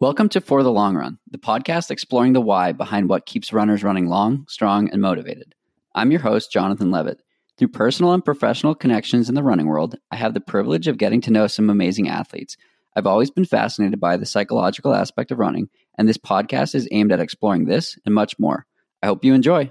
Welcome to For the Long Run, the podcast exploring the why behind what keeps runners running long, strong, and motivated. I'm your host, Jonathan Levitt. Through personal and professional connections in the running world, I have the privilege of getting to know some amazing athletes. I've always been fascinated by the psychological aspect of running, and this podcast is aimed at exploring this and much more. I hope you enjoy.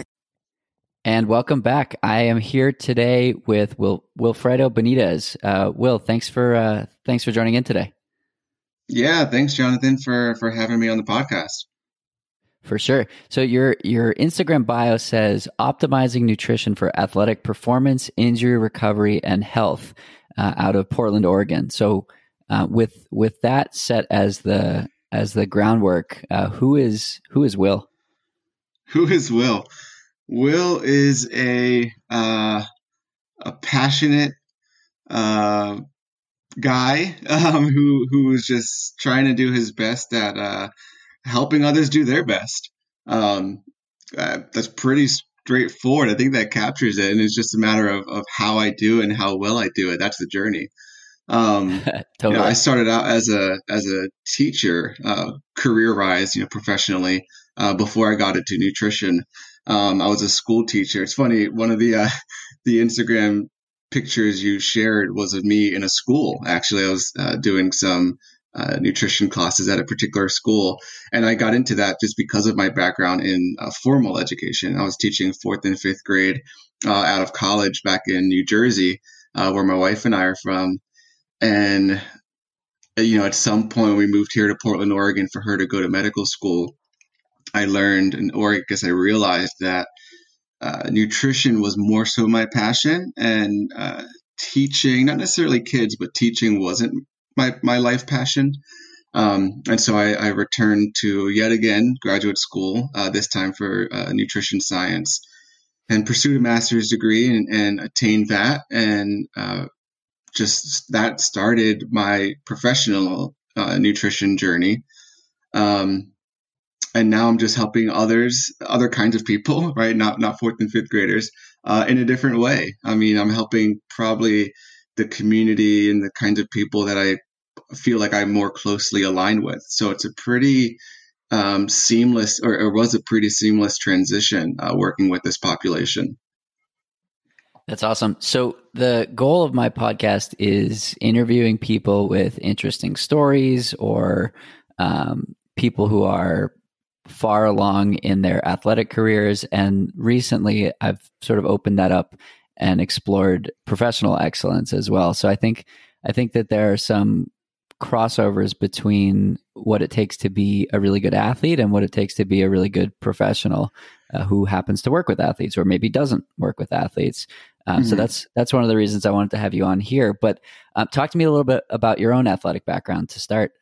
And welcome back. I am here today with Will Wilfredo Benitez. Uh, Will, thanks for uh, thanks for joining in today. Yeah, thanks, Jonathan, for for having me on the podcast. For sure. So your your Instagram bio says optimizing nutrition for athletic performance, injury recovery, and health uh, out of Portland, Oregon. So uh, with with that set as the as the groundwork, uh, who is who is Will? Who is Will? Will is a uh, a passionate uh, guy um, who who is just trying to do his best at uh, helping others do their best. Um, uh, that's pretty straightforward. I think that captures it, and it's just a matter of, of how I do and how well I do it. That's the journey. Um, totally. you know, I started out as a as a teacher, uh, career wise, you know, professionally, uh, before I got into nutrition. Um, I was a school teacher. It's funny. One of the uh, the Instagram pictures you shared was of me in a school. Actually, I was uh, doing some uh, nutrition classes at a particular school, and I got into that just because of my background in uh, formal education. I was teaching fourth and fifth grade uh, out of college back in New Jersey, uh, where my wife and I are from, and you know, at some point we moved here to Portland, Oregon, for her to go to medical school I learned, and or I guess I realized that uh, nutrition was more so my passion, and uh, teaching, not necessarily kids, but teaching wasn't my my life passion. Um, and so I, I, returned to yet again graduate school, uh, this time for uh, nutrition science, and pursued a master's degree and, and attained that. And uh, just that started my professional uh, nutrition journey. Um, and now I'm just helping others, other kinds of people, right? Not not fourth and fifth graders, uh, in a different way. I mean, I'm helping probably the community and the kinds of people that I feel like I'm more closely aligned with. So it's a pretty um, seamless, or it was a pretty seamless transition uh, working with this population. That's awesome. So the goal of my podcast is interviewing people with interesting stories or um, people who are far along in their athletic careers. And recently, I've sort of opened that up and explored professional excellence as well. So I think I think that there are some crossovers between what it takes to be a really good athlete and what it takes to be a really good professional uh, who happens to work with athletes or maybe doesn't work with athletes. Uh, mm-hmm. So that's that's one of the reasons I wanted to have you on here. But uh, talk to me a little bit about your own athletic background to start.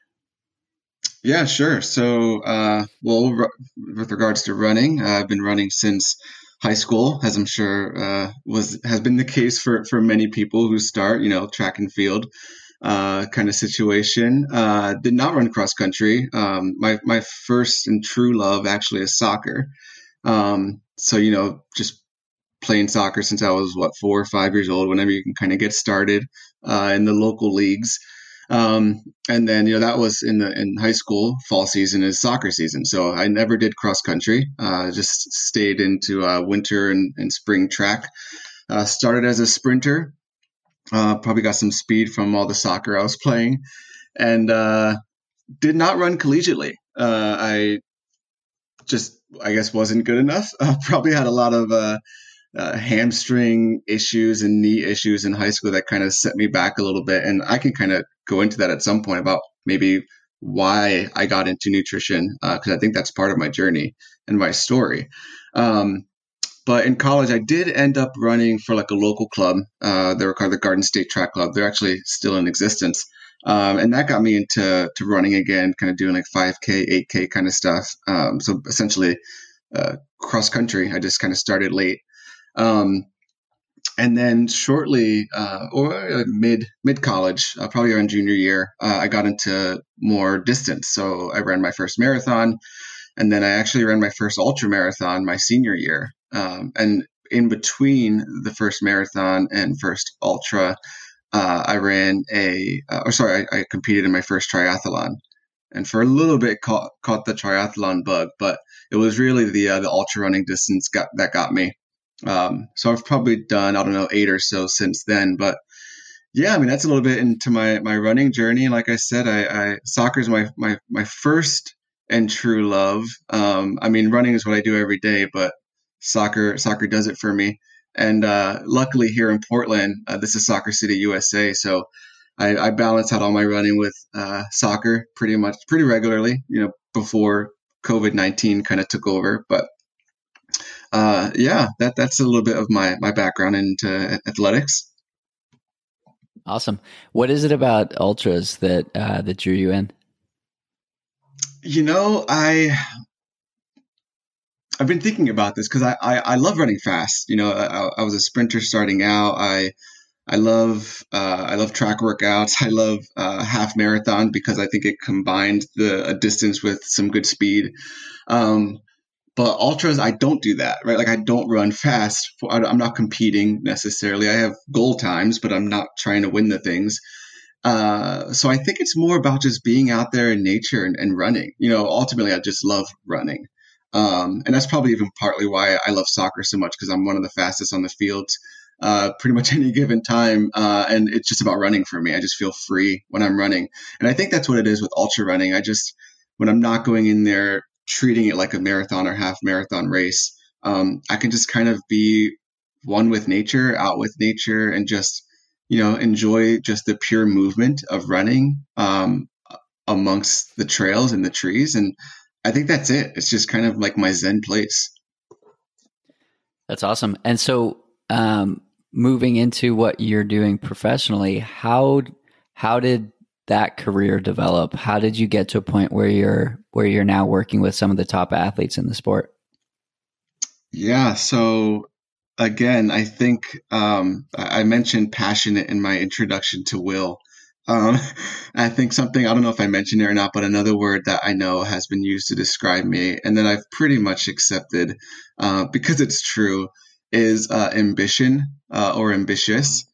Yeah, sure. So, uh, well, r- with regards to running, uh, I've been running since high school, as I'm sure uh, was has been the case for for many people who start, you know, track and field uh, kind of situation. Uh, did not run cross country. Um, my my first and true love actually is soccer. Um, so you know, just playing soccer since I was what four or five years old. Whenever you can kind of get started uh, in the local leagues. Um, and then you know that was in the in high school. Fall season is soccer season, so I never did cross country. Uh, just stayed into uh, winter and, and, spring track. Uh, started as a sprinter. Uh, probably got some speed from all the soccer I was playing, and uh, did not run collegiately. Uh, I just I guess wasn't good enough. probably had a lot of uh, hamstring issues and knee issues in high school that kind of set me back a little bit. And I can kind of go into that at some point about maybe why I got into nutrition because uh, I think that's part of my journey and my story. Um, but in college, I did end up running for like a local club. Uh, they were called the Garden State Track Club. They're actually still in existence. Um, and that got me into to running again, kind of doing like 5K, 8K kind of stuff. Um, so essentially, uh, cross country. I just kind of started late. Um, and then shortly, uh, or uh, mid mid college, uh, probably around junior year, uh, I got into more distance. So I ran my first marathon, and then I actually ran my first ultra marathon my senior year. Um, and in between the first marathon and first ultra, uh, I ran a, uh, or sorry, I, I, competed in my first triathlon, and for a little bit caught caught the triathlon bug, but it was really the the ultra running distance got that got me. Um, so I've probably done I don't know eight or so since then, but yeah, I mean that's a little bit into my my running journey. Like I said, I, I soccer is my my my first and true love. Um, I mean, running is what I do every day, but soccer soccer does it for me. And uh, luckily here in Portland, uh, this is Soccer City, USA. So I, I balance out all my running with uh, soccer pretty much, pretty regularly. You know, before COVID nineteen kind of took over, but uh, yeah, that that's a little bit of my my background into athletics. Awesome. What is it about ultras that uh, that drew you in? You know, I I've been thinking about this because I, I, I love running fast. You know, I, I was a sprinter starting out. I I love uh, I love track workouts. I love uh, half marathon because I think it combined the a distance with some good speed. Um, but ultras, I don't do that, right? Like I don't run fast. I'm not competing necessarily. I have goal times, but I'm not trying to win the things. Uh, so I think it's more about just being out there in nature and, and running. You know, ultimately, I just love running. Um, and that's probably even partly why I love soccer so much because I'm one of the fastest on the field uh, pretty much any given time. Uh, and it's just about running for me. I just feel free when I'm running. And I think that's what it is with ultra running. I just, when I'm not going in there treating it like a marathon or half marathon race, um, I can just kind of be one with nature, out with nature, and just, you know, enjoy just the pure movement of running um, amongst the trails and the trees. And I think that's it. It's just kind of like my Zen place. That's awesome. And so, um, moving into what you're doing professionally, how how did that career develop? How did you get to a point where you're where you're now working with some of the top athletes in the sport? Yeah. So again, I think um, I mentioned passionate in my introduction to Will. Um, I think something, I don't know if I mentioned it or not, but another word that I know has been used to describe me and that I've pretty much accepted uh, because it's true is uh, ambition uh, or ambitious.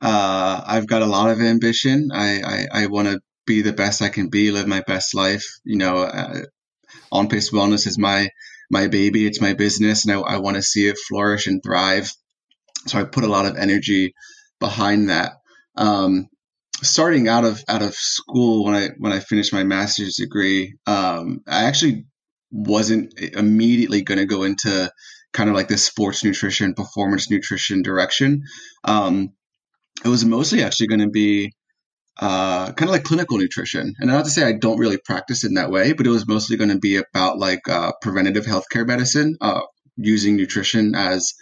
Uh, I've got a lot of ambition. I, I, I want to be the best I can be, live my best life. You know, uh, on pace wellness is my, my baby. It's my business and I, I want to see it flourish and thrive. So I put a lot of energy behind that. Um, starting out of out of school when I when I finished my master's degree, um, I actually wasn't immediately going to go into kind of like this sports nutrition, performance nutrition direction. Um, it was mostly actually going to be uh, kind of like clinical nutrition. And not to say I don't really practice in that way, but it was mostly going to be about like uh, preventative healthcare medicine, uh, using nutrition as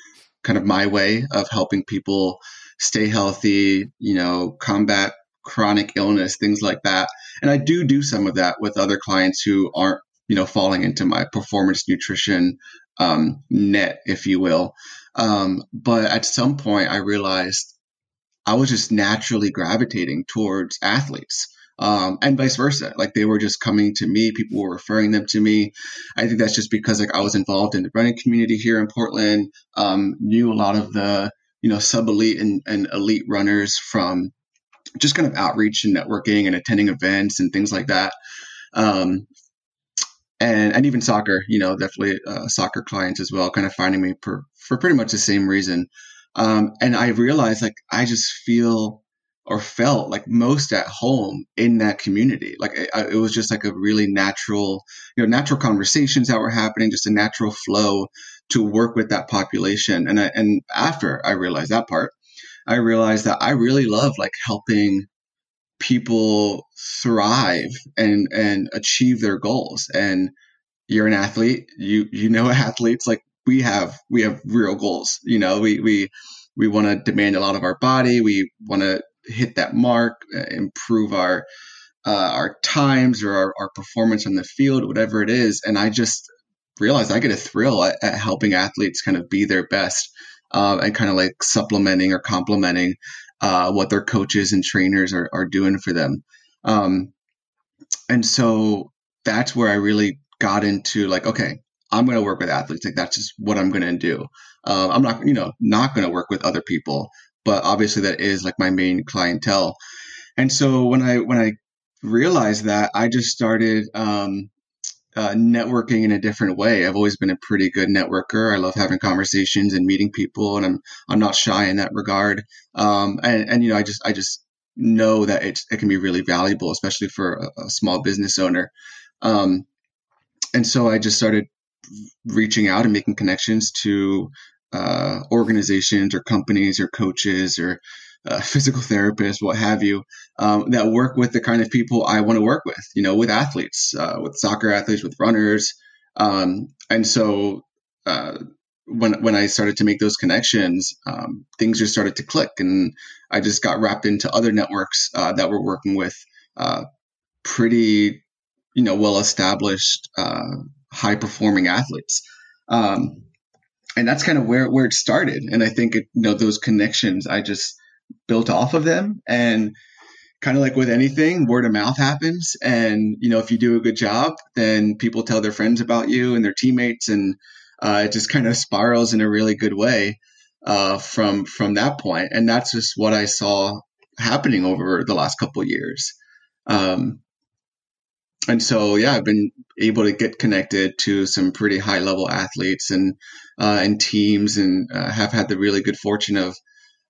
kind of my way of helping people stay healthy, you know, combat chronic illness, things like that. And I do do some of that with other clients who aren't, you know, falling into my performance nutrition um, net, if you will. Um, but at some point, I realized I was just naturally gravitating towards athletes. Um, and vice versa. Like they were just coming to me, people were referring them to me. I think that's just because like I was involved in the running community here in Portland, um, knew a lot of the, you know, sub elite and, and elite runners from just kind of outreach and networking and attending events and things like that. Um, and, and even soccer, you know, definitely uh, soccer clients as well, kind of finding me for, for pretty much the same reason. Um, and I realized like I just feel or felt like most at home in that community. Like it, it was just like a really natural, you know, natural conversations that were happening, just a natural flow to work with that population. And I, and after I realized that part, I realized that I really love like helping people thrive and and achieve their goals. And you're an athlete, you you know athletes like we have we have real goals. You know, we we we want to demand a lot of our body. We want to hit that mark, uh, improve our uh, our times or our, our performance on the field, whatever it is. And I just realized I get a thrill at, at helping athletes kind of be their best uh, and kind of like supplementing or complementing uh, what their coaches and trainers are, are doing for them. Um, and so that's where I really got into like, okay, I'm going to work with athletes. Like that's just what I'm going to do. Uh, I'm not, you know, not going to work with other people, but obviously that is like my main clientele. And so when I when I realized that, I just started um, uh, networking in a different way. I've always been a pretty good networker. I love having conversations and meeting people, and I'm I'm not shy in that regard. Um, and and you know, I just I just know that it it can be really valuable, especially for a, a small business owner. Um, and so I just started reaching out and making connections to uh, organizations or companies or coaches or uh, physical therapists, what have you, um, that work with the kind of people I want to work with, you know, with athletes, uh, with soccer athletes, with runners. Um, and so uh, when, when I started to make those connections, um, things just started to click. And I just got wrapped into other networks uh, that were working with uh, pretty, you know, well established, uh, high performing athletes. Um, and that's kind of where, where it started. And I think, it, you know, those connections, I just, built off of them and kind of like with anything word of mouth happens and you know if you do a good job then people tell their friends about you and their teammates and uh, it just kind of spirals in a really good way uh, from from that point. and that's just what i saw happening over the last couple years um, and so yeah i've been able to get connected to some pretty high level athletes and uh, and teams and uh, have had the really good fortune of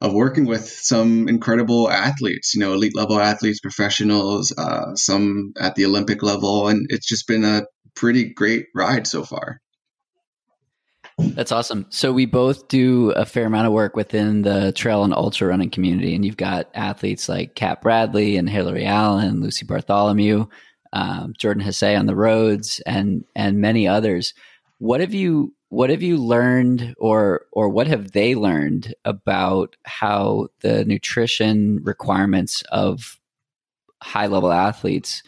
of working with some incredible athletes, you know, elite level athletes, professionals, uh, some at the Olympic level. And it's just been a pretty great ride so far. That's awesome. So we both do a fair amount of work within the trail and ultra running community, and you've got athletes like Kat Bradley and Hillary Allen, Lucy Bartholomew, um, Jordan Hasay on the roads, and and many others. What have you what have you learned or or what have they learned about how the nutrition requirements of high level athletes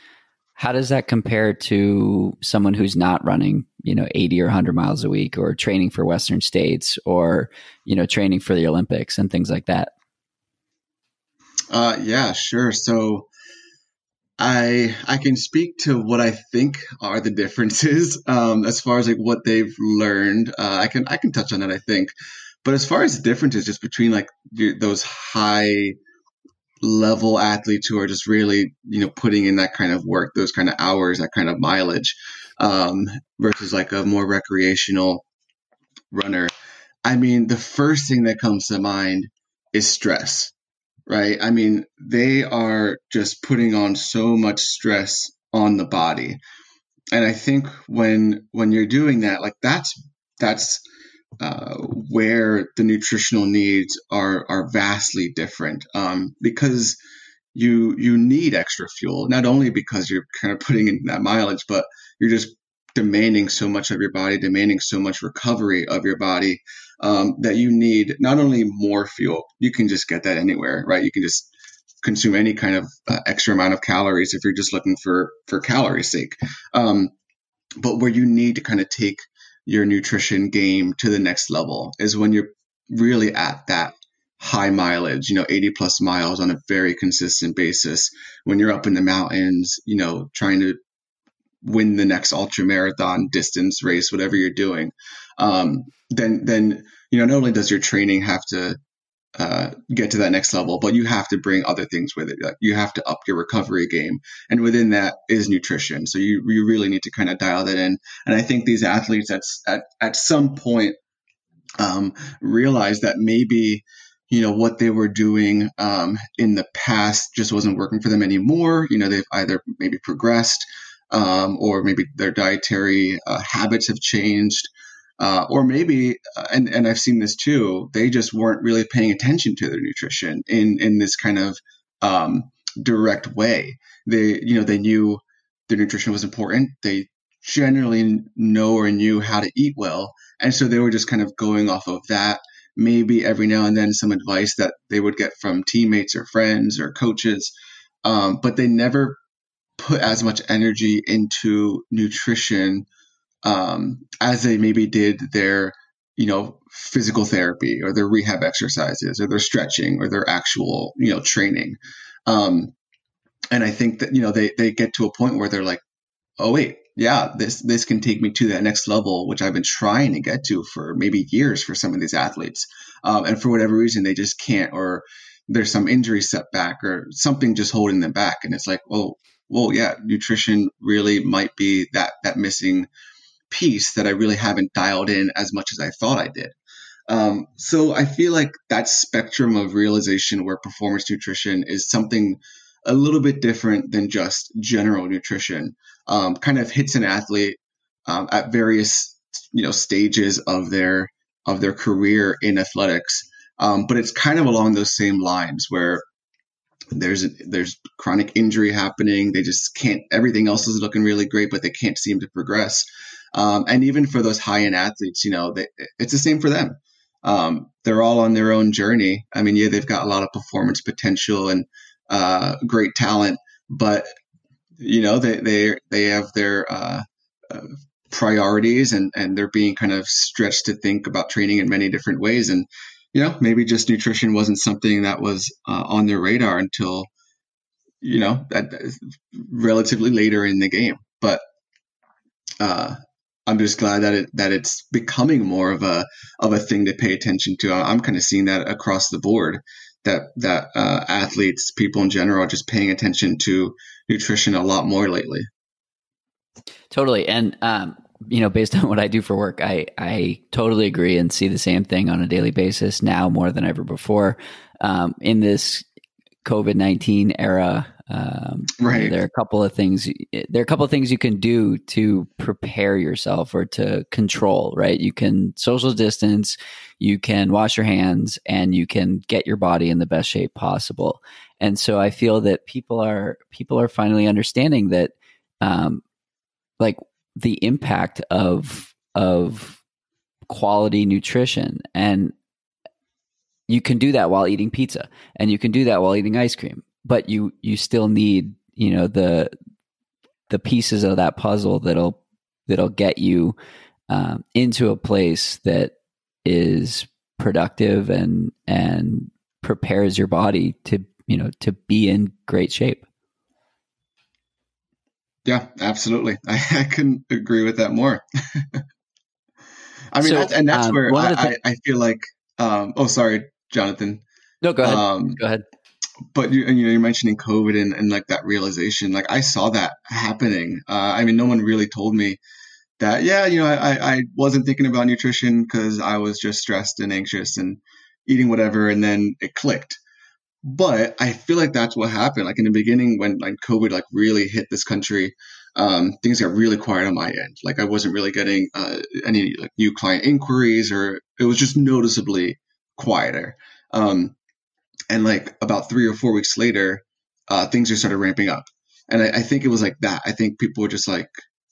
how does that compare to someone who's not running you know 80 or 100 miles a week or training for western states or you know training for the olympics and things like that uh, yeah sure so I I can speak to what I think are the differences um, as far as like what they've learned. Uh, I can I can touch on that I think, but as far as the differences just between like those high level athletes who are just really you know putting in that kind of work, those kind of hours, that kind of mileage, um, versus like a more recreational runner. I mean, the first thing that comes to mind is stress right? I mean, they are just putting on so much stress on the body. And I think when when you're doing that, like that's that's uh, where the nutritional needs are are vastly different um, because you you need extra fuel not only because you're kind of putting in that mileage, but you're just demanding so much of your body, demanding so much recovery of your body um, that you need not only more fuel, you can just get that anywhere, right? You can just consume any kind of uh, extra amount of calories if you're just looking for for calories sake. Um, but where you need to kind of take your nutrition game to the next level is when you're really at that high mileage, you know, 80 plus miles on a very consistent basis. When you're up in the mountains, you know, trying to win the next ultra marathon distance race, whatever you're doing, um, then then you know not only does your training have to uh, get to that next level, but you have to bring other things with it. Like you have to up your recovery game, and within that is nutrition. So you you really need to kind of dial that in. And I think these athletes at at at some point um, realize that maybe you know what they were doing um, in the past just wasn't working for them anymore. You know they've either maybe progressed um, or maybe their dietary uh, habits have changed. Uh, or maybe, uh, and, and I've seen this too, they just weren't really paying attention to their nutrition in, in this kind of um, direct way. They, you know, they knew their nutrition was important. They generally know or knew how to eat well. And so they were just kind of going off of that. Maybe every now and then some advice that they would get from teammates or friends or coaches. Um, but they never put as much energy into nutrition um, as they maybe did their, you know, physical therapy or their rehab exercises or their stretching or their actual, you know, training. Um, and I think that, you know, they, they get to a point where they're like, oh, wait, yeah, this, this can take me to that next level, which I've been trying to get to for maybe years for some of these athletes. Um, and for whatever reason, they just can't, or there's some injury setback or something just holding them back. And it's like, well, well, yeah, nutrition really might be that, that missing piece that I really haven't dialed in as much as I thought I did. Um, so I feel like that spectrum of realization where performance nutrition is something a little bit different than just general nutrition, um, kind of hits an athlete um, at various you know stages of their of their career in athletics. Um, but it's kind of along those same lines where there's there's chronic injury happening. They just can't. Everything else is looking really great, but they can't seem to progress. Um, and even for those high end athletes, you know, they, it's the same for them. Um, they're all on their own journey. I mean, yeah, they've got a lot of performance potential and uh, great talent, but you know, they they they have their uh, uh, priorities and and they're being kind of stretched to think about training in many different ways. And you know, maybe just nutrition wasn't something that was uh, on their radar until you know, relatively later in the game. But uh, I'm just glad that it that it's becoming more of a of a thing to pay attention to. I'm kind of seeing that across the board that that uh, athletes, people in general, are just paying attention to nutrition a lot more lately. Totally, and um, you know, based on what I do for work, I I totally agree and see the same thing on a daily basis now more than ever before. Um, in this COVID nineteen era, um, right. There are a couple of things. There are a couple of things you can do to prepare yourself or to control. Right. You can social distance. You can wash your hands, and you can get your body in the best shape possible. And so I feel that people are people are finally understanding that, um, like the impact of of quality nutrition. And you can do that while eating pizza and you can do that while eating ice cream but you you still need you know the the pieces of that puzzle that'll that'll get you um, into a place that is productive and and prepares your body to you know to be in great shape yeah absolutely. I, I couldn't agree with that more. I mean so, that's, and that's um, where I, th- I, I, feel like um, oh sorry jonathan. No go ahead. Um, go ahead. but you, you know you're mentioning covid and, and like that realization. Like i saw that happening. Uh, i mean no one really told me that yeah you know i, I wasn't thinking about nutrition because i was just stressed and anxious and eating whatever and then it clicked but i feel like that's what happened like in the beginning when like covid like really hit this country um, things got really quiet on my end like i wasn't really getting uh, any like new client inquiries or it was just noticeably quieter um, and like about three or four weeks later, uh, things just started ramping up. And I, I, think it was like that. I think people were just like,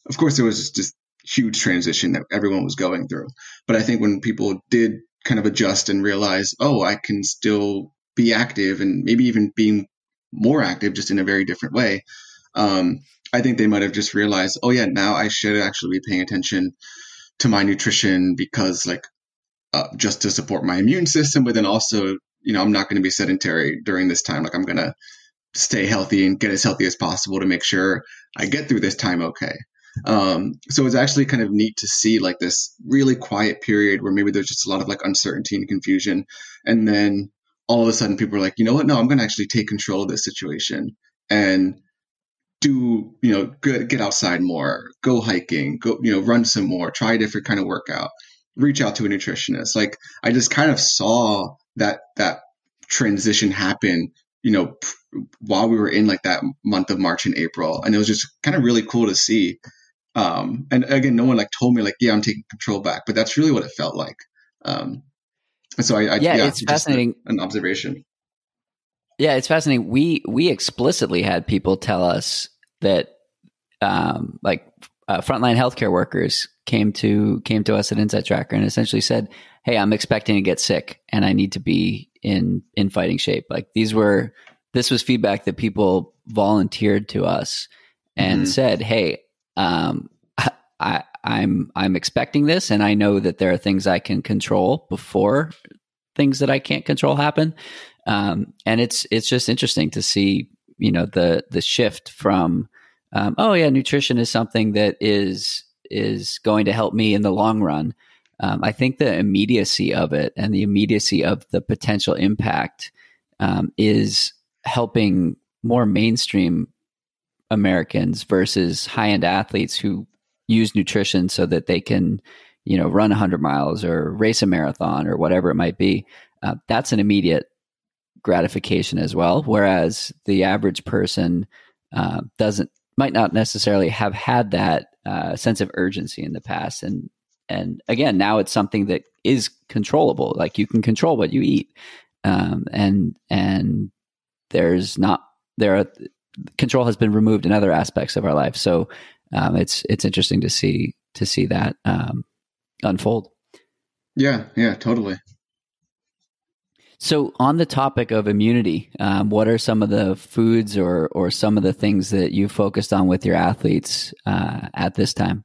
of course, there was just, just huge transition that everyone was going through. But I think when people did kind of adjust and realize, oh, I can still be active and maybe even being more active just in a very different way. Um, I think they might have just realized, oh yeah, now I should actually be paying attention to my nutrition because like uh, just to support my immune system, but then also you know, I'm not going to be sedentary during this time. Like I'm going to stay healthy and get as healthy as possible to make sure I get through this time okay. Um, so it's actually kind of neat to see like this really quiet period where maybe there's just a lot of like uncertainty and confusion. And then all of a sudden people are like, you know what? No, I'm going to actually take control of this situation and do, you know, get, get outside more, go hiking, go, you know, run some more, try a different kind of workout, reach out to a nutritionist. Like I just kind of saw that that transition happen you know while we were in like that month of march and april and it was just kind of really cool to see um and again no one like told me like yeah i'm taking control back but that's really what it felt like um so i, I yeah, yeah, it's fascinating an observation yeah it's fascinating we we explicitly had people tell us that um like uh, frontline healthcare workers came to came to us at InsideTracker and essentially said, "Hey, I'm expecting to get sick, and I need to be in in fighting shape." Like these were this was feedback that people volunteered to us and mm-hmm. said, "Hey, um, I, I'm I'm expecting this, and I know that there are things I can control before things that I can't control happen." Um, and it's it's just interesting to see, you know, the the shift from, um, oh yeah, nutrition is something that is is going to help me in the long run. Um, I think the immediacy of it and the immediacy of the potential impact um, is helping more mainstream Americans versus high end athletes who use nutrition so that they can, you know, run 100 miles or race a marathon or whatever it might be. Uh, that's an immediate gratification as well. Whereas the average person uh, doesn't, might not necessarily have had that uh, sense of urgency in the past. And and again, now it's something that is controllable. Like you can control what you eat, um, and and there's not there are control has been removed in other aspects of our life. So um, it's it's interesting to see to see that um, unfold. Yeah, yeah, totally. So, on the topic of immunity, um, what are some of the foods or or some of the things that you focused on with your athletes uh, at this time?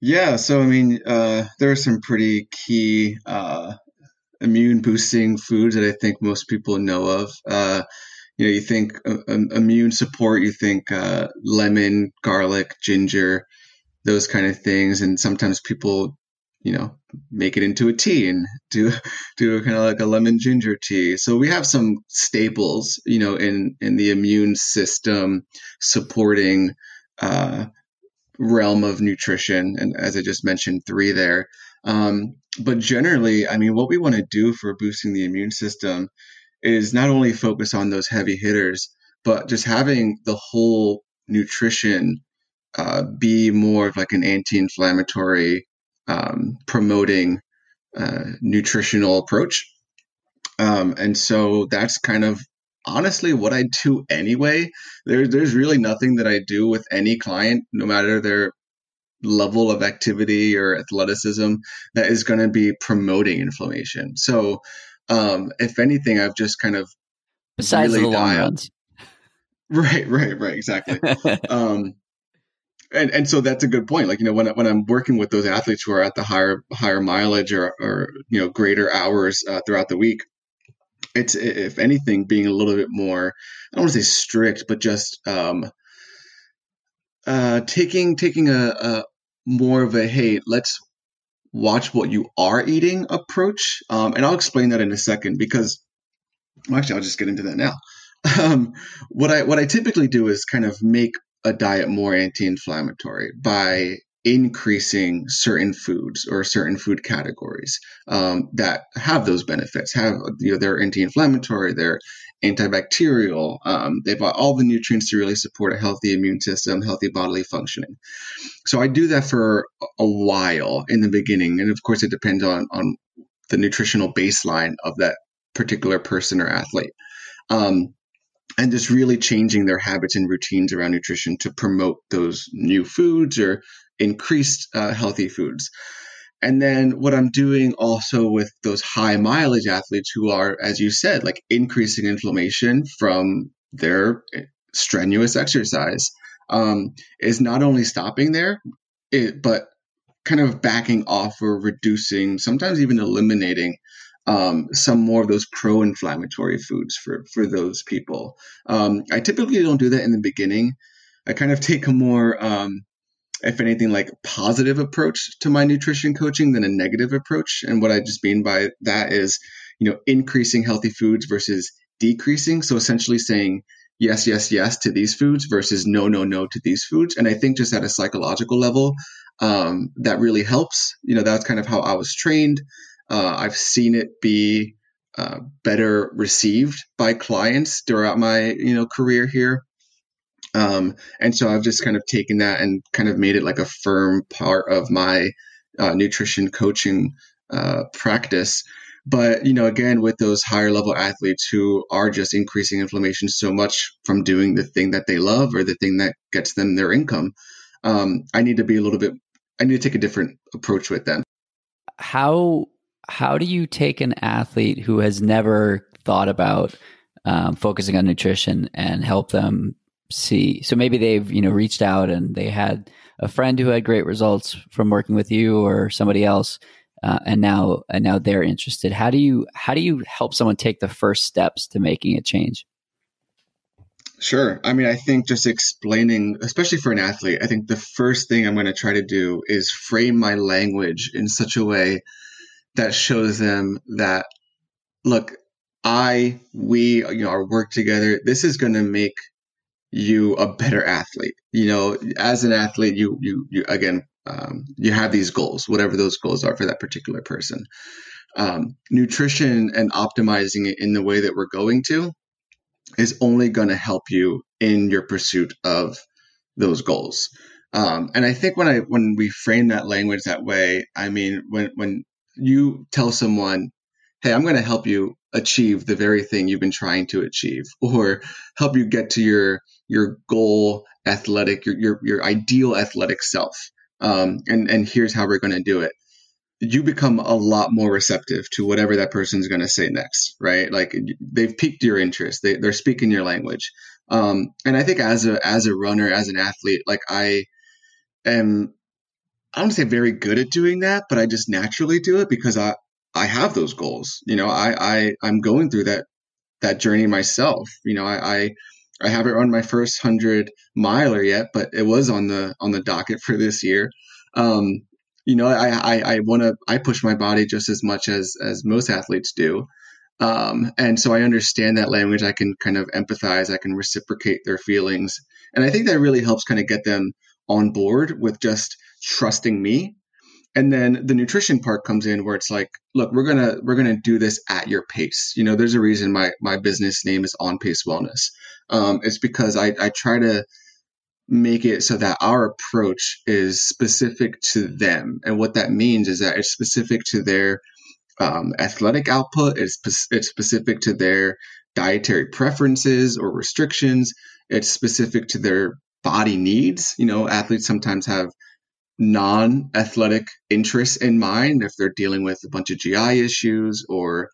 Yeah, so I mean, uh, there are some pretty key uh, immune boosting foods that I think most people know of. You know, you think uh, immune support, you think uh, lemon, garlic, ginger, those kind of things, and sometimes people, you know, make it into a tea and do do kind of like a lemon ginger tea. So we have some staples, you know, in in the immune system supporting uh, realm of nutrition, and as I just mentioned, three there. Um, but generally, I mean, what we want to do for boosting the immune system is not only focus on those heavy hitters, but just having the whole nutrition uh, be more of like an anti-inflammatory, um, promoting uh, nutritional approach. Um, and so that's kind of honestly what I do anyway. There, there's really nothing that I do with any client, no matter their level of activity or athleticism, that is going to be promoting inflammation. So um, if anything, I've just kind of besides really the long runs. Right, right, right, exactly. um, and and so that's a good point. Like you know, when when I'm working with those athletes who are at the higher higher mileage or or you know greater hours uh, throughout the week, it's if anything being a little bit more. I don't want to say strict, but just um, uh, taking taking a, a more of a hey, let's watch what you are eating approach. Um, and I'll explain that in a second because well, actually I'll just get into that now. Um, what I what I typically do is kind of make a diet more anti-inflammatory by increasing certain foods or certain food categories um, that have those benefits. Have you know they're anti-inflammatory, they're antibacterial, um, they've got all the nutrients to really support a healthy immune system, healthy bodily functioning. So I do that for a while in the beginning, and of course it depends on on the nutritional baseline of that particular person or athlete. Um, and just really changing their habits and routines around nutrition to promote those new foods or increased uh, healthy foods. And then what I'm doing also with those high mileage athletes who are, as you said, like increasing inflammation from their eh, strenuous exercise um, is not only stopping there, it, but kind of backing off or reducing, sometimes even eliminating um, some more of those pro-inflammatory foods for for those people. Um, I typically don't do that in the beginning. I kind of take a more um, if anything, like positive approach to my nutrition coaching than a negative approach. And what I just mean by that is, you know, increasing healthy foods versus decreasing. So essentially saying yes, yes, yes to these foods versus no, no, no to these foods. And I think just at a psychological level, um, that really helps. You know, that's kind of how I was trained. Uh, I've seen it be uh, better received by clients throughout my you know career here. Um, and so I've just kind of taken that and kind of made it like a firm part of my uh, nutrition coaching uh, practice. But, you know, again, with those higher level athletes who are just increasing inflammation so much from doing the thing that they love or the thing that gets them their income, um, I need to be a little bit. I need to take a different approach with them. How how do you take an athlete who has never thought about um, focusing on nutrition and help them see? So maybe they've you know reached out and they had a friend who had great results from working with you or somebody else, uh, and now and now they're interested. How do you how do you help someone take the first steps to making a change? Sure. I mean, I think just explaining, especially for an athlete, I think the first thing I'm going to try to do is frame my language in such a way that shows them that, look, I, we, you know, our work together, this is going to make you a better athlete. You know, as an athlete, you, you, you, again, um, you have these goals, whatever those goals are for that particular person. Um, nutrition and optimizing it in the way that we're going to is only going to help you in your pursuit of those goals. Um, and I think when I when we frame that language that way, I mean when when you tell someone, "Hey, I'm going to help you achieve the very thing you've been trying to achieve," or help you get to your your goal athletic, your your, your ideal athletic self, um, and and here's how we're going to do it you become a lot more receptive to whatever that person's going to say next, right? Like they've piqued your interest. They, they're speaking your language. Um, and I think as a, as a runner, as an athlete, like I am, I don't say very good at doing that, but I just naturally do it because I, I have those goals. You know, I, I, I'm going through that, that journey myself. You know, I, I, I haven't run my first hundred miler yet, but it was on the, on the docket for this year. Um, you know, I I, I want to I push my body just as much as as most athletes do, um, and so I understand that language. I can kind of empathize. I can reciprocate their feelings, and I think that really helps kind of get them on board with just trusting me. And then the nutrition part comes in where it's like, look, we're gonna we're gonna do this at your pace. You know, there's a reason my my business name is On Pace Wellness. Um, it's because I I try to make it so that our approach is specific to them. And what that means is that it's specific to their um, athletic output, it's, it's specific to their dietary preferences or restrictions, it's specific to their body needs. You know, athletes sometimes have non athletic interests in mind if they're dealing with a bunch of GI issues or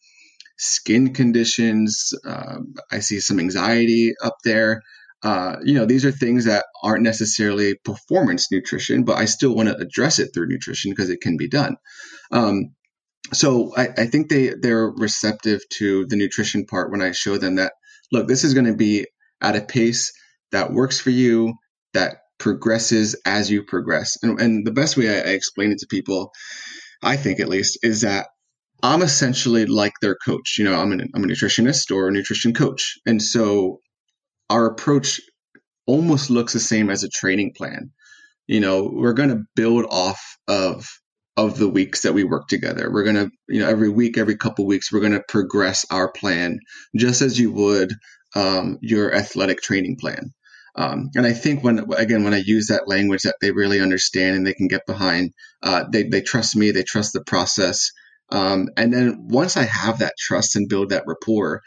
skin conditions. Um, I see some anxiety up there uh, you know, these are things that aren't necessarily performance nutrition, but I still want to address it through nutrition because it can be done. Um, so I, I, think they they're receptive to the nutrition part when I show them that look, this is going to be at a pace that works for you, that progresses as you progress. And, and the best way I, I explain it to people, I think at least, is that I'm essentially like their coach. You know, I'm, an, I'm a nutritionist or a nutrition coach. And so our approach almost looks the same as a training plan. You know, we're going to build off of of the weeks that we work together. We're going to, you know, every week, every couple weeks, we're going to progress our plan just as you would um, your athletic training plan. Um, and I think when, again, when I use that language that they really understand and they can get behind, uh, they, they trust me, they trust the process. Um, and then once I have that trust and build that rapport,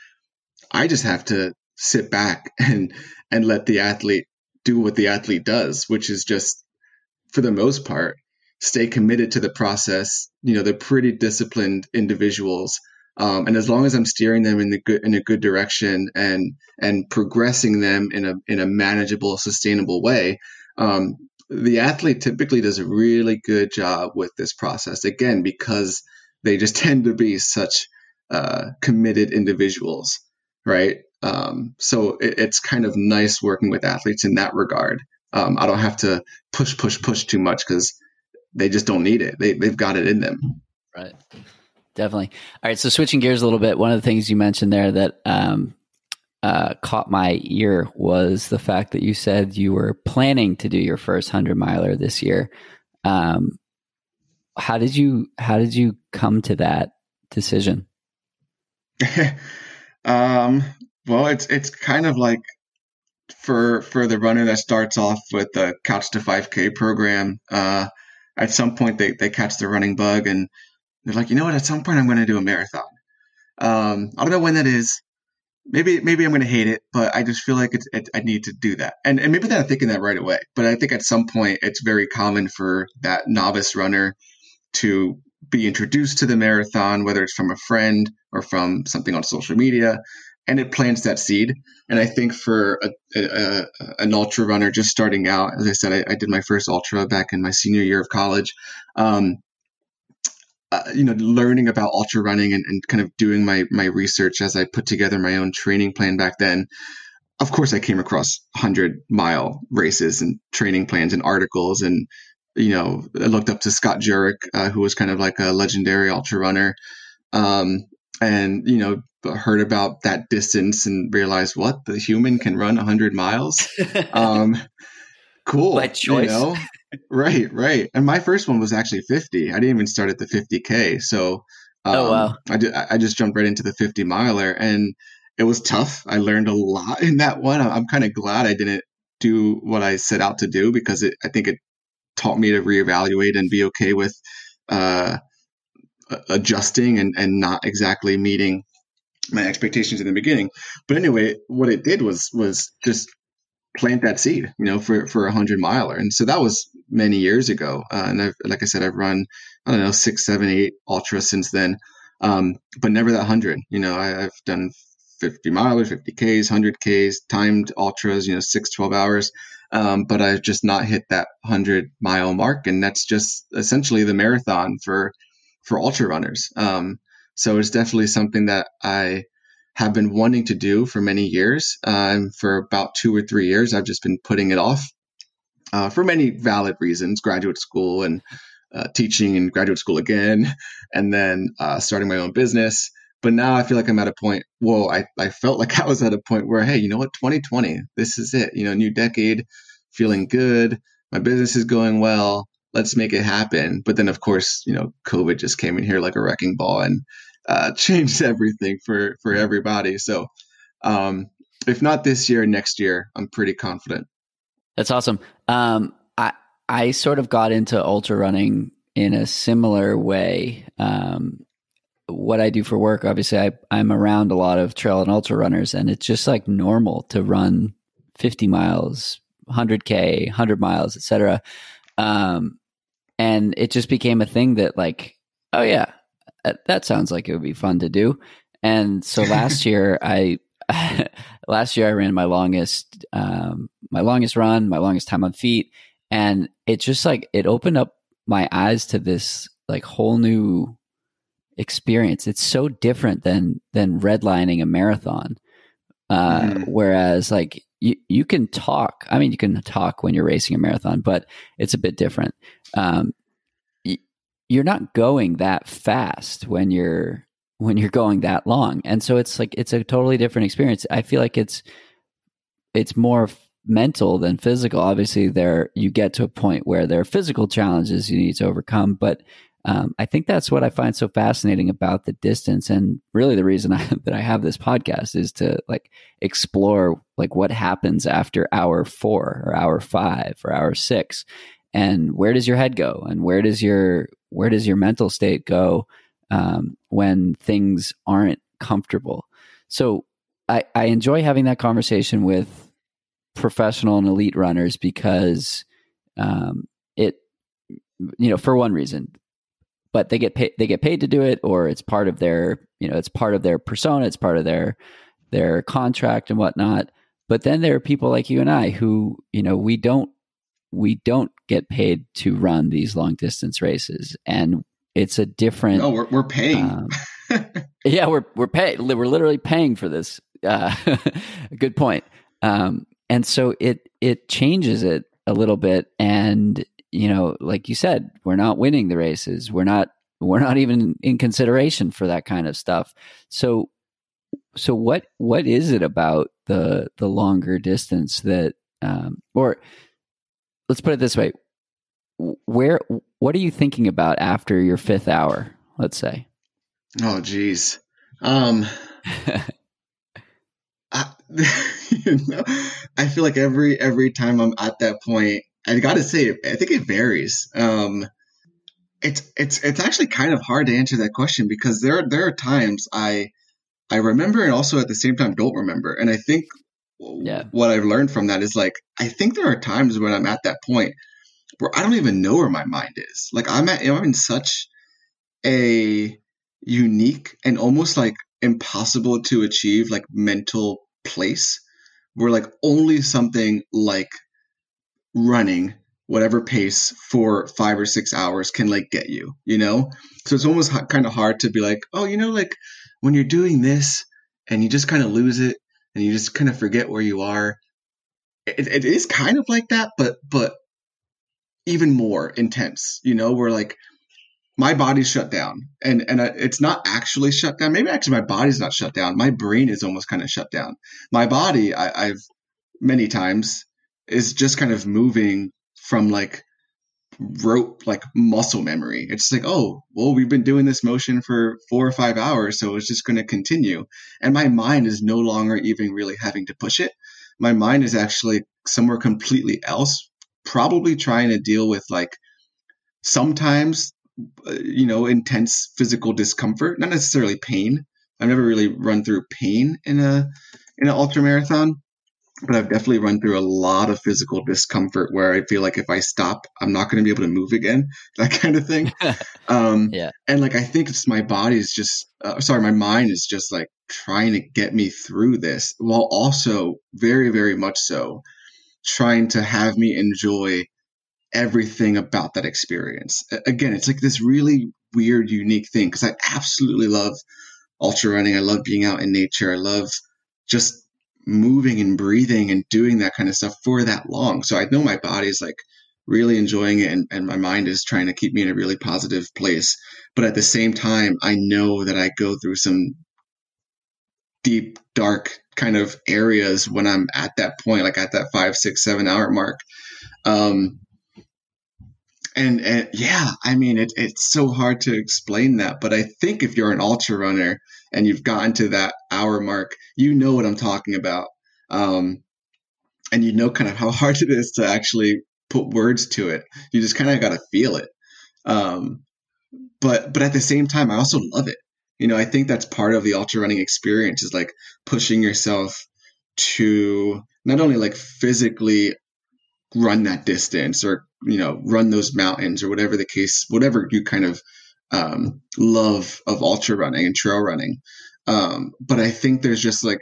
I just have to sit back and and let the athlete do what the athlete does, which is just for the most part stay committed to the process. You know, they're pretty disciplined individuals. Um, and as long as I'm steering them in the good in a good direction and and progressing them in a in a manageable, sustainable way, um, the athlete typically does a really good job with this process. Again, because they just tend to be such uh, committed individuals, right? Um, so it, it's kind of nice working with athletes in that regard. Um, I don't have to push, push, push too much because they just don't need it. They, they've got it in them. Right. Definitely. All right. So switching gears a little bit, one of the things you mentioned there that um, uh, caught my ear was the fact that you said you were planning to do your first hundred miler this year. Um, how did you How did you come to that decision? um, well, it's it's kind of like for for the runner that starts off with the Couch to 5K program. Uh, at some point, they they catch the running bug and they're like, you know what? At some point, I'm going to do a marathon. Um, I don't know when that is, maybe maybe I'm going to hate it, but I just feel like it's it, I need to do that. And and maybe I'm thinking that right away. But I think at some point it's very common for that novice runner to be introduced to the marathon, whether it's from a friend or from something on social media, and it plants that seed. And I think for a, a, a, an ultra runner just starting out, as I said, I, I, did my first ultra back in my senior year of college. Um, uh, you know, learning about ultra running and, and kind of doing my my research as I put together my own training plan back then. Of course, I came across hundred mile races and training plans and articles, and you know, I looked up to Scott Jurek, uh, who was kind of like a legendary ultra runner, um, and you know, heard about that distance and realized what the human can run hundred miles. um, cool, by choice. You know? right, right. And my first one was actually 50. I didn't even start at the 50K. So um, oh, wow. I, did, I just jumped right into the 50 miler and it was tough. I learned a lot in that one. I'm kind of glad I didn't do what I set out to do because it, I think it taught me to reevaluate and be okay with uh, adjusting and, and not exactly meeting my expectations in the beginning. But anyway, what it did was was just plant that seed, you know, for for a hundred miler. And so that was many years ago. Uh, and I've, like I said, I've run I don't know six, seven, eight ultra since then, um, but never that hundred. You know, I, have done 50 milers, 50 Ks, 100 Ks, timed ultras, you know, six, 12 hours. Um, but I've just not hit that 100 mile mark. And that's just essentially the marathon for, for ultra runners. Um, so it's definitely something that I have been wanting to do for many years. Um, for about two or three years, I've just been putting it off uh, for many valid reasons graduate school and uh, teaching in graduate school again, and then uh, starting my own business. But now I feel like I'm at a point, whoa, I, I felt like I was at a point where, hey, you know what, 2020, this is it. You know, new decade, feeling good. My business is going well. Let's make it happen. But then, of course, you know, COVID just came in here like a wrecking ball and uh, changed everything for for everybody. So, um, if not this year, next year, I'm pretty confident. That's awesome. Um, I I sort of got into ultra running in a similar way. Um, what I do for work, obviously, I, I'm around a lot of trail and ultra runners, and it's just like normal to run 50 miles, 100k, 100 miles, etc. Um, and it just became a thing that, like, oh yeah, that sounds like it would be fun to do. And so last year, I last year I ran my longest um, my longest run, my longest time on feet, and it just like it opened up my eyes to this like whole new experience. It's so different than than redlining a marathon. Uh, mm. Whereas like you you can talk. I mean, you can talk when you're racing a marathon, but it's a bit different. Um, you're not going that fast when you're when you're going that long. And so it's like it's a totally different experience. I feel like it's it's more mental than physical. Obviously there you get to a point where there are physical challenges you need to overcome but um, i think that's what i find so fascinating about the distance. And really the reason I, that i have this podcast is to like explore like what happens after hour four or hour five or hour six. And where does your head go? And where does your where does your mental state go um, when things aren't comfortable? So I, I enjoy having that conversation with professional and elite runners because um, it you know for one reason but they get paid they get paid to do it or it's part of their you know it's part of their persona it's part of their their contract and whatnot. But then there are people like you and i who you know we don't we don't get paid to run these long distance races, and it's a different. No, we're we're paying. Um, yeah, we're we're paying. We're literally paying for this. Uh, good point. Um, and so it it changes it a little bit, and you know, like you said, we're not winning the races. We're not we're not even in consideration for that kind of stuff. So so what what is it about the the longer distance that um, or let's put it this way where what are you thinking about after your fifth hour let's say oh geez um I, you know, I feel like every every time i'm at that point i gotta say i think it varies um it's it's it's actually kind of hard to answer that question because there there are times i I remember and also at the same time don't remember. And I think yeah. what I've learned from that is like I think there are times when I'm at that point where I don't even know where my mind is. Like I'm at I'm in such a unique and almost like impossible to achieve like mental place where like only something like running whatever pace for five or six hours can like get you, you know? So it's almost kind of hard to be like, oh, you know, like when you're doing this and you just kind of lose it and you just kind of forget where you are. It, it is kind of like that, but, but even more intense, you know, where like my body's shut down and, and uh, it's not actually shut down. Maybe actually my body's not shut down. My brain is almost kind of shut down. My body, I, I've many times is just kind of moving from like rote like muscle memory. It's like, oh, well, we've been doing this motion for four or five hours, so it's just going to continue. And my mind is no longer even really having to push it. My mind is actually somewhere completely else, probably trying to deal with like sometimes, uh, you know, intense physical discomfort, not necessarily pain. I've never really run through pain in a in an ultra marathon, but I've definitely run through a lot of physical discomfort where I feel like if I stop, I'm not going to be able to move again, that kind of thing. um, yeah. And like, I think it's my body is just, uh, sorry, my mind is just like trying to get me through this while also very, very much so trying to have me enjoy everything about that experience. Again, it's like this really weird, unique thing because I absolutely love ultra running. I love being out in nature. I love just moving and breathing and doing that kind of stuff for that long. So I know my body is like really enjoying it and, and my mind is trying to keep me in a really positive place. But at the same time, I know that I go through some deep, dark kind of areas when I'm at that point, like at that five, six, seven hour mark. Um, and, and yeah, I mean, it, it's so hard to explain that. But I think if you're an ultra runner and you've gotten to that hour mark, you know what I'm talking about. Um, and you know kind of how hard it is to actually put words to it. You just kind of got to feel it. Um, but but at the same time, I also love it. You know, I think that's part of the ultra running experience is like pushing yourself to not only like physically run that distance or you know run those mountains or whatever the case whatever you kind of um, love of ultra running and trail running. Um, but i think there's just like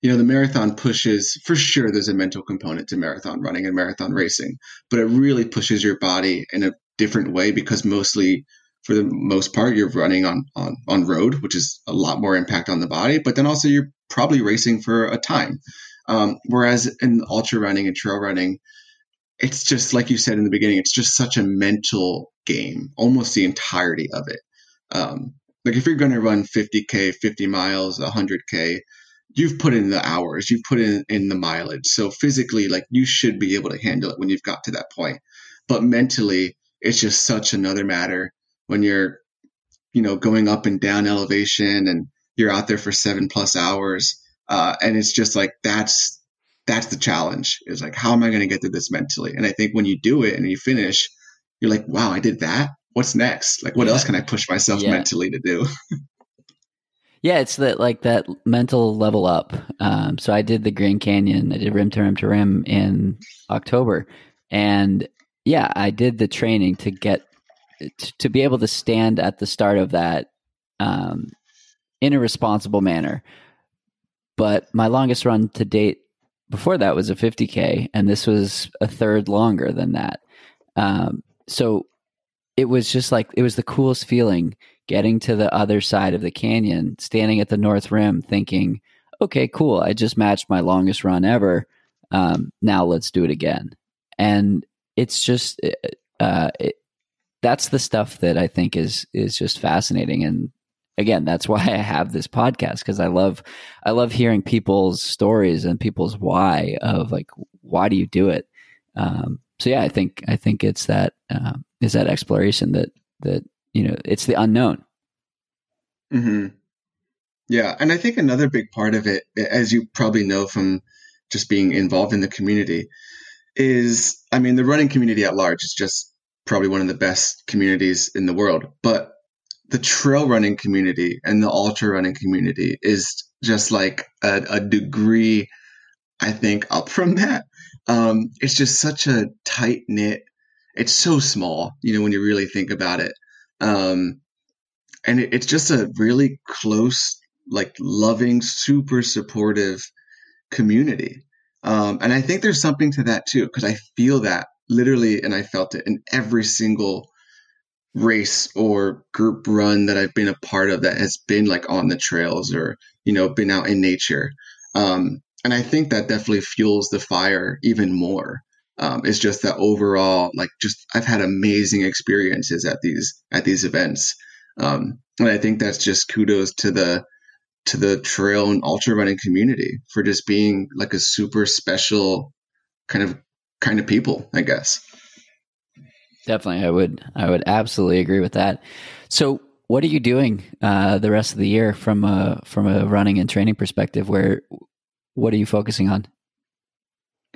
you know the marathon pushes for sure there's a mental component to marathon running and marathon racing but it really pushes your body in a different way because mostly for the most part you're running on on on road which is a lot more impact on the body but then also you're probably racing for a time um, whereas in ultra running and trail running it's just like you said in the beginning, it's just such a mental game, almost the entirety of it. Um, like if you're going to run 50k, 50 miles, 100k, you've put in the hours, you've put in in the mileage. So physically, like you should be able to handle it when you've got to that point. But mentally, it's just such another matter when you're, you know, going up and down elevation and you're out there for seven plus hours. Uh, and it's just like that's that's the challenge is like how am i going to get through this mentally and i think when you do it and you finish you're like wow i did that what's next like what yeah. else can i push myself yeah. mentally to do yeah it's that like that mental level up um, so i did the grand canyon i did rim to rim to rim in october and yeah i did the training to get to, be able to stand at the start of that um, in a responsible manner. But my longest run to date before that was a 50k and this was a third longer than that. Um, so it was just like it was the coolest feeling getting to the other side of the canyon standing at the north rim thinking okay cool i just matched my longest run ever. Um, now let's do it again. And it's just uh, it, that's the stuff that i think is is just fascinating. And again that's why i have this podcast because i love i love hearing people's stories and people's why of like why do you do it? Um, so yeah i think i think it's that um, is that exploration that that you know it's the unknown. Hmm yeah and i think another big part of it as you probably know from just being involved in the community is i mean the running community at large is just probably one of the best communities in the world but the trail running community and the ultra running community is just like a, a degree, I think, up from that. Um, it's just such a tight knit. It's so small, you know, when you really think about it. Um, and it, it's just a really close, like loving, super supportive community. Um, and I think there's something to that too, because I feel that literally, and I felt it in every single race or group run that I've been a part of that has been like on the trails or, you know, been out in nature. Um, and I think that definitely fuels the fire even more. Um, it's just that overall, like, just I've had amazing experiences at these at these events, um, and I think that's just kudos to the to the trail and ultra running community for just being like a super special kind of kind of people, I guess. Definitely, I would I would absolutely agree with that. So, what are you doing uh, the rest of the year from a from a running and training perspective? Where what are you focusing on?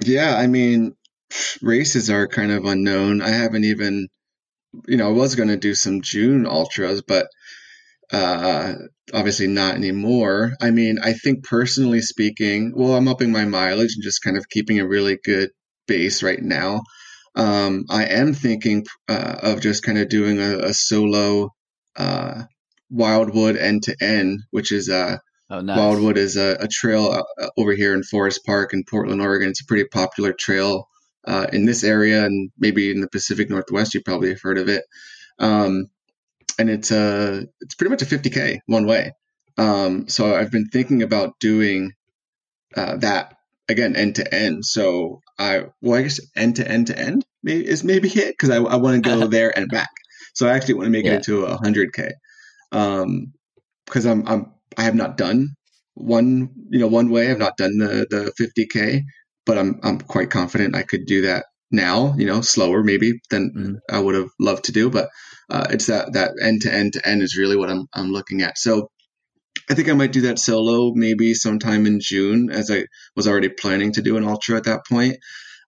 Yeah, I mean, races are kind of unknown. I haven't even, you know, I was going to do some June ultras, but uh, obviously not anymore. I mean, I think personally speaking, well, I'm upping my mileage and just kind of keeping a really good base right now. Um, I am thinking uh, of just kind of doing a, a solo uh, Wildwood end to end, which is uh, oh, nice. Wildwood is a, a trail uh, over here in Forest Park in Portland, Oregon. It's a pretty popular trail uh, in this area and maybe in the Pacific Northwest. You probably have heard of it. Um, and it's a uh, it's pretty much a 50k one way. Um, so I've been thinking about doing uh, that again end to end. So I well I guess end to end to end is maybe it because I, I want to go there and back. So I actually want to make yeah. it to a hundred k. Um, because I'm I'm I have not done one you know one way. I've not done the the 50k, but I'm I'm quite confident I could do that now. You know, slower maybe than mm. I would have loved to do, but uh, it's that that end to end to end is really what I'm I'm looking at. So I think I might do that solo maybe sometime in June, as I was already planning to do an ultra at that point.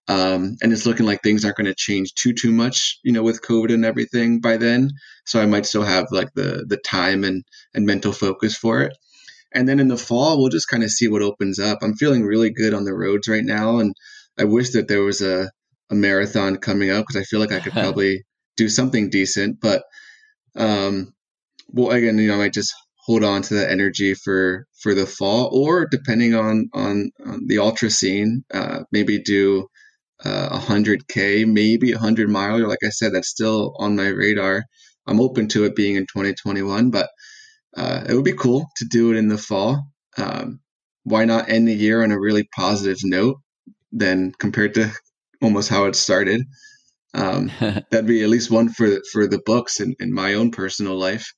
Um, and it's looking like things aren't going to change too too much, you know, with COVID and everything by then. So I might still have like the the time and and mental focus for it. And then in the fall, we'll just kind of see what opens up. I'm feeling really good on the roads right now, and I wish that there was a a marathon coming up because I feel like I could probably do something decent. But um, well, again, you know, I might just hold on to that energy for for the fall, or depending on on, on the ultra scene, uh, maybe do uh, a hundred k, maybe a hundred miler. Like I said, that's still on my radar. I'm open to it being in 2021, but uh, it would be cool to do it in the fall. Um, why not end the year on a really positive note? Then compared to almost how it started. Um, that'd be at least one for for the books in, in my own personal life.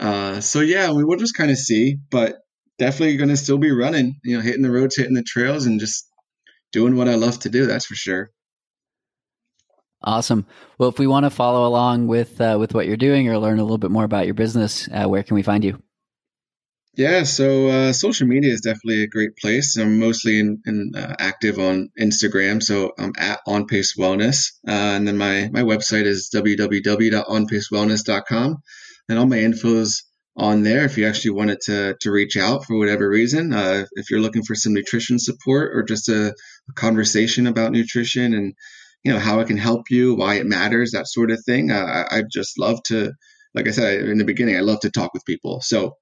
Uh, so yeah, we will just kind of see, but definitely going to still be running. You know, hitting the roads, hitting the trails, and just doing what I love to do. That's for sure. Awesome. Well, if we want to follow along with uh, with what you're doing or learn a little bit more about your business, uh, where can we find you? Yeah, so uh, social media is definitely a great place. I'm mostly in, in uh, active on Instagram, so I'm at On Pace Wellness, uh, and then my my website is www.onpacewellness.com, and all my info's on there. If you actually wanted to to reach out for whatever reason, uh, if you're looking for some nutrition support or just a, a, conversation about nutrition and you know how it can help you, why it matters, that sort of thing, uh, I, just love to. Like I said in the beginning, I love to talk with people. So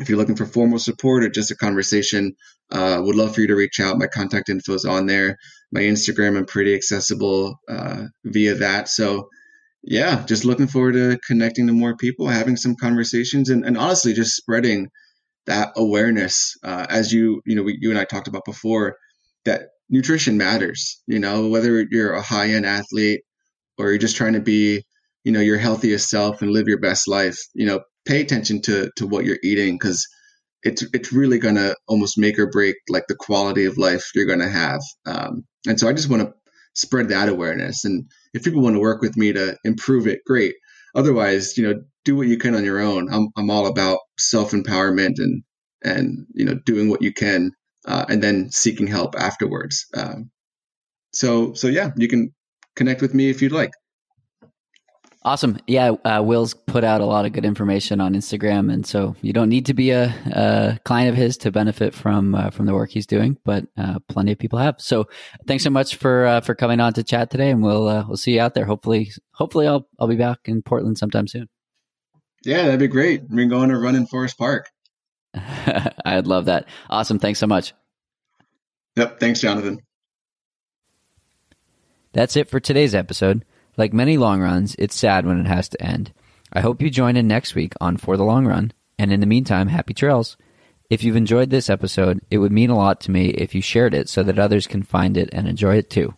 if you're looking for formal support or just a conversation, uh, would love for you to reach out. My contact info is on there. My Instagram, I'm pretty accessible uh, via that. So, yeah, just looking forward to connecting to more people, having some conversations, and, and honestly, just spreading that awareness. Uh, as you, you know, we, you and I talked about before, that nutrition matters. You know, whether you're a high end athlete or you're just trying to be, you know, your healthiest self and live your best life. You know, pay attention to to what you're eating because it's it's really gonna almost make or break like the quality of life you're gonna have. Um, and so I just want to spread that awareness. And if people want to work with me to improve it, great. Otherwise, you know, do what you can on your own. I'm I'm all about self empowerment and and you know doing what you can uh, and then seeking help afterwards. Um, so so yeah, you can connect with me if you'd like. Awesome. Yeah, uh, Will's put out a lot of good information on Instagram, and so you don't need to be a, a client of his to benefit from uh, from the work he's doing, but uh, plenty of people have. So, thanks so much for uh, for coming on to chat today, and we'll uh, we'll see you out there. Hopefully, hopefully I'll I'll be back in Portland sometime soon. Yeah, that'd be great. We're going to run in Forest Park. I'd love that. Awesome. Thanks so much. Yep. Thanks, Jonathan. That's it for today's episode. Like many long runs, it's sad when it has to end. I hope you join in next week on For the Long Run, and in the meantime, happy trails. If you've enjoyed this episode, it would mean a lot to me if you shared it so that others can find it and enjoy it too.